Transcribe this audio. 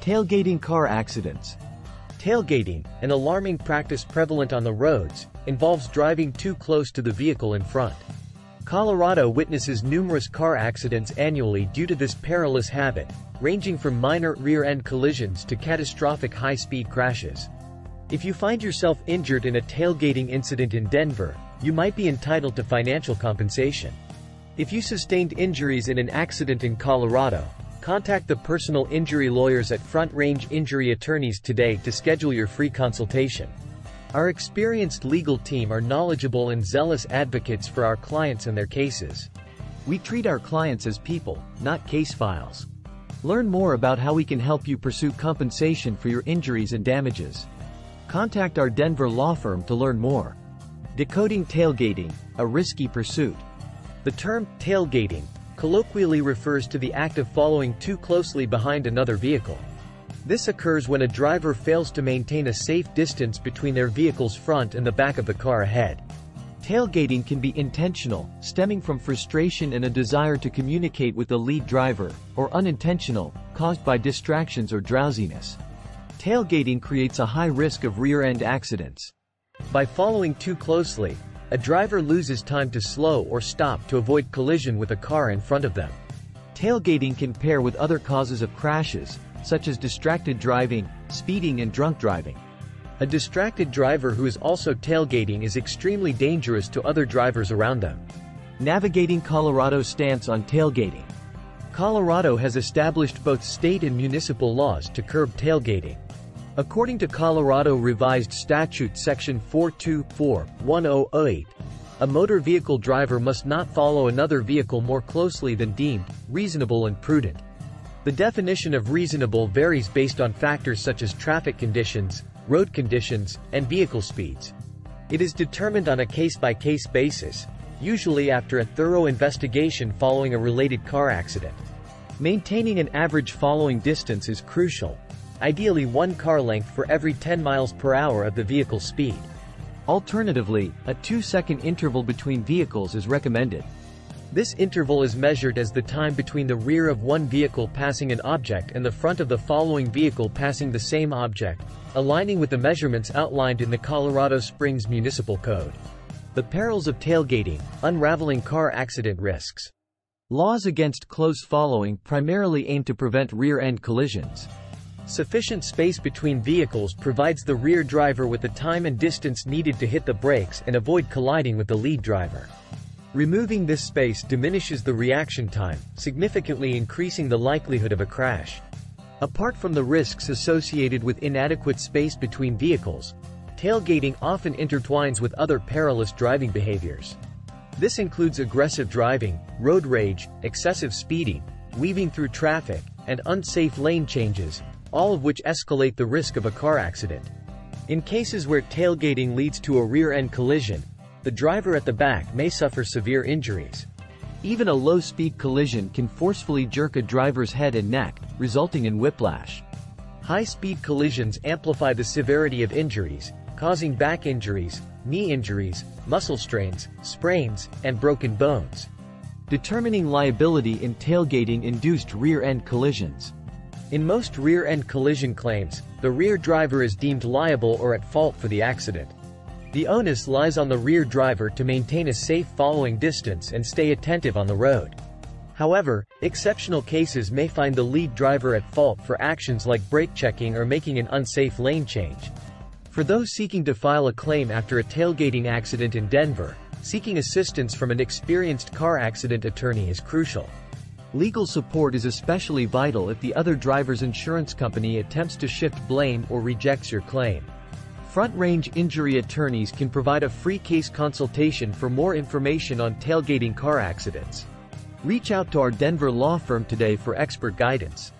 Tailgating car accidents. Tailgating, an alarming practice prevalent on the roads, involves driving too close to the vehicle in front. Colorado witnesses numerous car accidents annually due to this perilous habit, ranging from minor rear-end collisions to catastrophic high-speed crashes. If you find yourself injured in a tailgating incident in Denver, you might be entitled to financial compensation. If you sustained injuries in an accident in Colorado, contact the personal injury lawyers at Front Range Injury Attorneys today to schedule your free consultation. Our experienced legal team are knowledgeable and zealous advocates for our clients and their cases. We treat our clients as people, not case files. Learn more about how we can help you pursue compensation for your injuries and damages. Contact our Denver law firm to learn more. Decoding tailgating, a risky pursuit. The term tailgating colloquially refers to the act of following too closely behind another vehicle. This occurs when a driver fails to maintain a safe distance between their vehicle's front and the back of the car ahead. Tailgating can be intentional, stemming from frustration and a desire to communicate with the lead driver, or unintentional, caused by distractions or drowsiness. Tailgating creates a high risk of rear-end accidents. By following too closely, a driver loses time to slow or stop to avoid collision with a car in front of them. Tailgating can pair with other causes of crashes, such as distracted driving, speeding and drunk driving. A distracted driver who is also tailgating is extremely dangerous to other drivers around them. Navigating Colorado's stance on tailgating. Colorado has established both state and municipal laws to curb tailgating. According to Colorado Revised Statute Section 424-1008, a motor vehicle driver must not follow another vehicle more closely than deemed reasonable and prudent. The definition of reasonable varies based on factors such as traffic conditions, road conditions, and vehicle speeds. It is determined on a case-by-case -case basis, usually after a thorough investigation following a related car accident. Maintaining an average following distance is crucial, ideally one car length for every 10 miles per hour of the vehicle's speed. Alternatively, a two-second interval between vehicles is recommended. This interval is measured as the time between the rear of one vehicle passing an object and the front of the following vehicle passing the same object, aligning with the measurements outlined in the Colorado Springs Municipal Code. The perils of tailgating, unraveling car accident risks. Laws against close following primarily aim to prevent rear-end collisions. Sufficient space between vehicles provides the rear driver with the time and distance needed to hit the brakes and avoid colliding with the lead driver. Removing this space diminishes the reaction time, significantly increasing the likelihood of a crash. Apart from the risks associated with inadequate space between vehicles, tailgating often intertwines with other perilous driving behaviors. This includes aggressive driving, road rage, excessive speeding, weaving through traffic, and unsafe lane changes, all of which escalate the risk of a car accident. In cases where tailgating leads to a rear-end collision, the driver at the back may suffer severe injuries. Even a low-speed collision can forcefully jerk a driver's head and neck, resulting in whiplash. High-speed collisions amplify the severity of injuries, causing back injuries, knee injuries, muscle strains, sprains, and broken bones. Determining liability in tailgating-induced rear-end collisions. In most rear-end collision claims, the rear driver is deemed liable or at fault for the accident. The onus lies on the rear driver to maintain a safe following distance and stay attentive on the road. However, exceptional cases may find the lead driver at fault for actions like brake checking or making an unsafe lane change. For those seeking to file a claim after a tailgating accident in Denver, seeking assistance from an experienced car accident attorney is crucial. Legal support is especially vital if the other driver's insurance company attempts to shift blame or rejects your claim. Front Range Injury Attorneys can provide a free case consultation for more information on tailgating car accidents. Reach out to our Denver law firm today for expert guidance.